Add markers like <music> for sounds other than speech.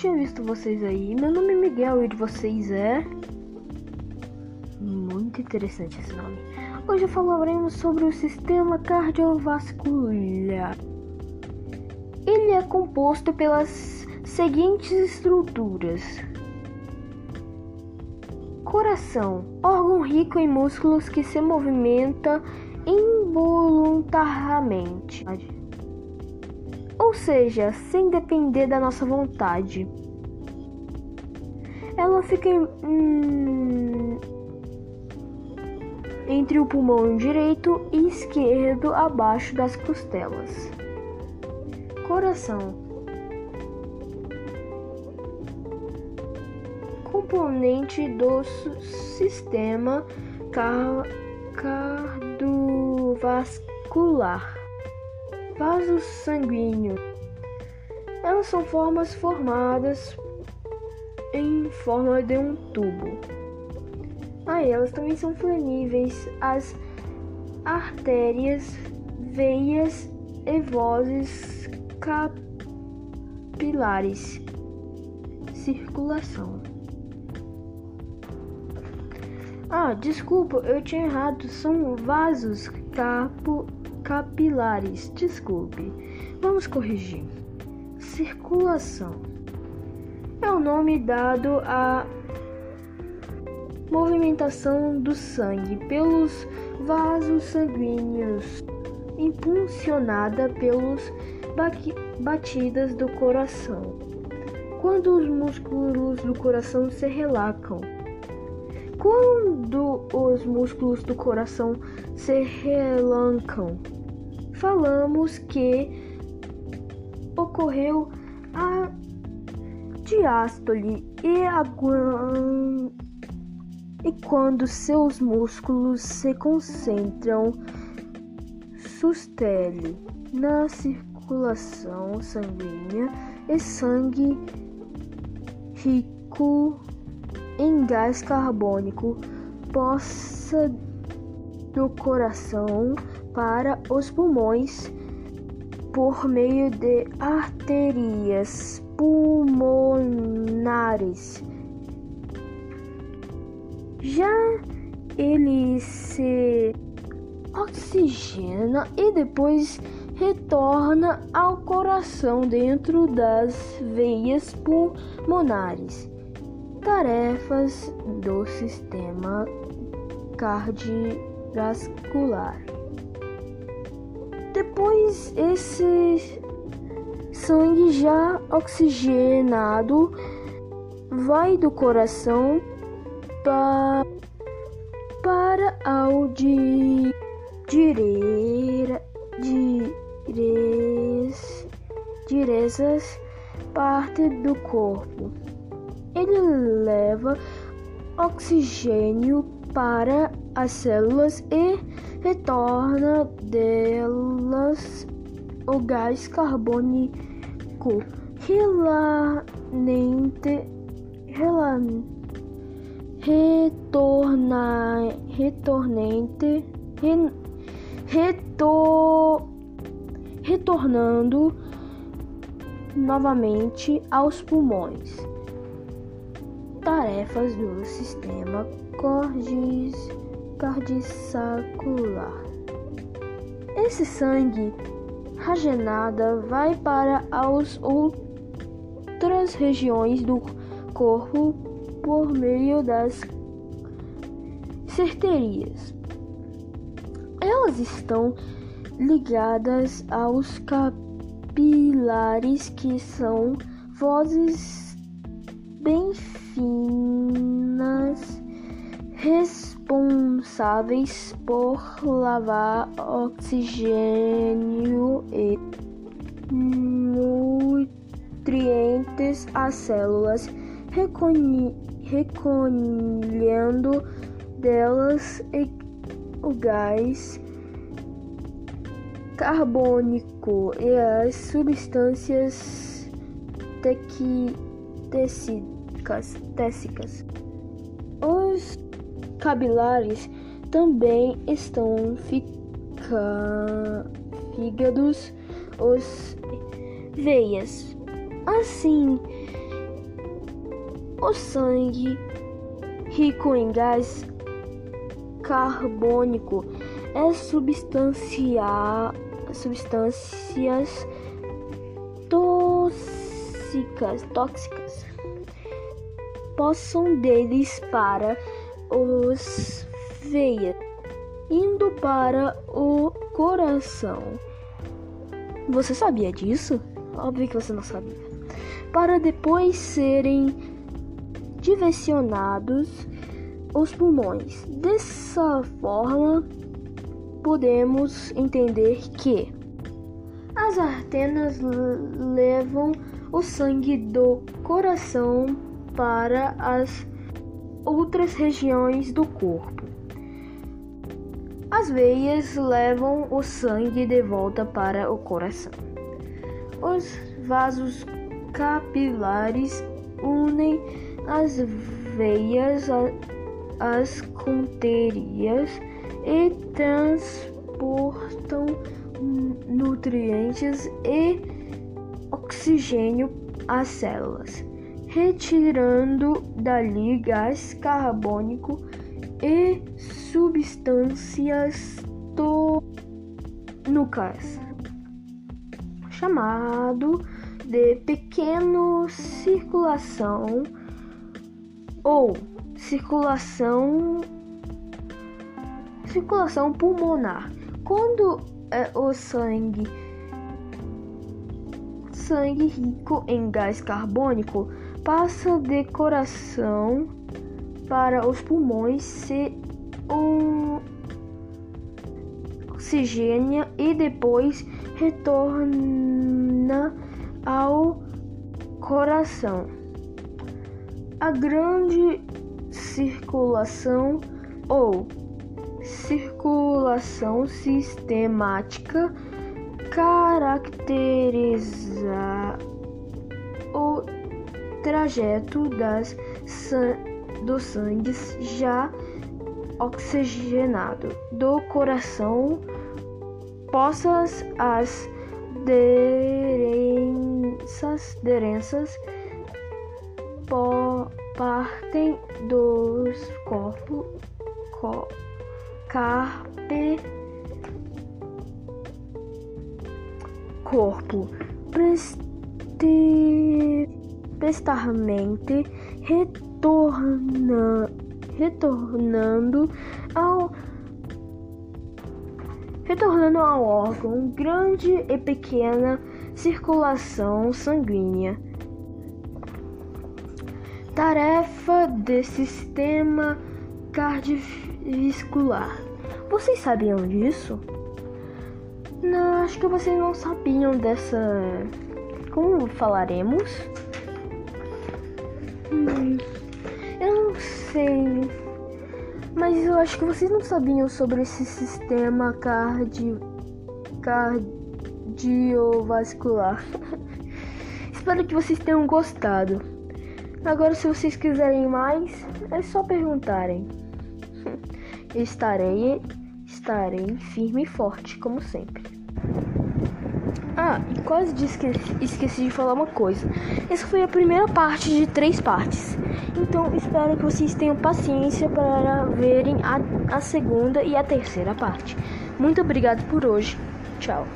tinha visto vocês aí. Meu nome é Miguel e de vocês é. Muito interessante esse nome. Hoje falaremos sobre o sistema cardiovascular. Ele é composto pelas seguintes estruturas: coração, órgão rico em músculos que se movimenta involuntariamente ou seja, sem depender da nossa vontade. Ela fica hum, entre o pulmão direito e esquerdo, abaixo das costelas. Coração componente do sistema cardiovascular vasos sanguíneos. Elas são formas formadas em forma de um tubo. Aí elas também são flaníveis. As artérias, veias e vozes capilares. Circulação. Ah, desculpa, eu tinha errado. São vasos capo capilares. Desculpe, vamos corrigir. Circulação é o nome dado à movimentação do sangue pelos vasos sanguíneos, impulsionada pelos batidas do coração. Quando os músculos do coração se relaxam, quando os músculos do coração se relancam, falamos que ocorreu a diástole e, a e quando seus músculos se concentram sustele na circulação sanguínea e sangue rico em gás carbônico possa do coração para os pulmões por meio de artérias pulmonares. Já ele se oxigena e depois retorna ao coração dentro das veias pulmonares. Tarefas do sistema cardiovascular. Esse sangue já oxigenado vai do coração pa, para ao di, direira, direz, direzas parte do corpo. Ele leva oxigênio para as células e retorna delas o gás carbônico relanente, relan, retorna, retornante, re, retor, retornando novamente aos pulmões. Tarefas do sistema cardiovascular. Esse sangue ragenada vai para as outras regiões do corpo por meio das certerias. Elas estão ligadas aos capilares que são vozes bem finas responsáveis por lavar oxigênio e nutrientes às células, recolhendo delas o gás carbônico e as substâncias técnicas. Os capilares também estão fígados, os veias. Assim, O sangue rico em gás carbônico é substancia, substâncias tóxicas, tóxicas possam deles para os veias, indo para o coração. Você sabia disso? Óbvio que você não sabia. Para depois serem direcionados os pulmões. Dessa forma, podemos entender que as arterias levam o sangue do coração para as outras regiões do corpo. As veias levam o sangue de volta para o coração. Os vasos capilares unem as veias às conterias e transportam nutrientes e oxigênio às células retirando dali gás carbônico e substâncias tônicas, chamado de pequeno circulação ou circulação circulação pulmonar. Quando é, o sangue sangue rico em gás carbônico passa de coração para os pulmões, se oxigênio e depois retorna ao coração. A grande circulação ou circulação sistemática caracteriza o trajeto das do sangue já oxigenado. Do coração possas as derensas, derensas partem dos corpos co, carpe corpo. Preste prestarmente retorna, retornando ao retornando ao órgão grande e pequena circulação sanguínea. Tarefa do sistema cardiovascular. Vocês sabiam disso? Não, acho que vocês não sabiam dessa. Como falaremos? Eu não sei. Mas eu acho que vocês não sabiam sobre esse sistema cardio, cardiovascular. <laughs> Espero que vocês tenham gostado. Agora, se vocês quiserem mais, é só perguntarem. <laughs> Estarei, estarei firme e forte, como sempre. Ah, quase esqueci, esqueci de falar uma coisa. Essa foi a primeira parte de três partes. Então espero que vocês tenham paciência para verem a, a segunda e a terceira parte. Muito obrigado por hoje. Tchau.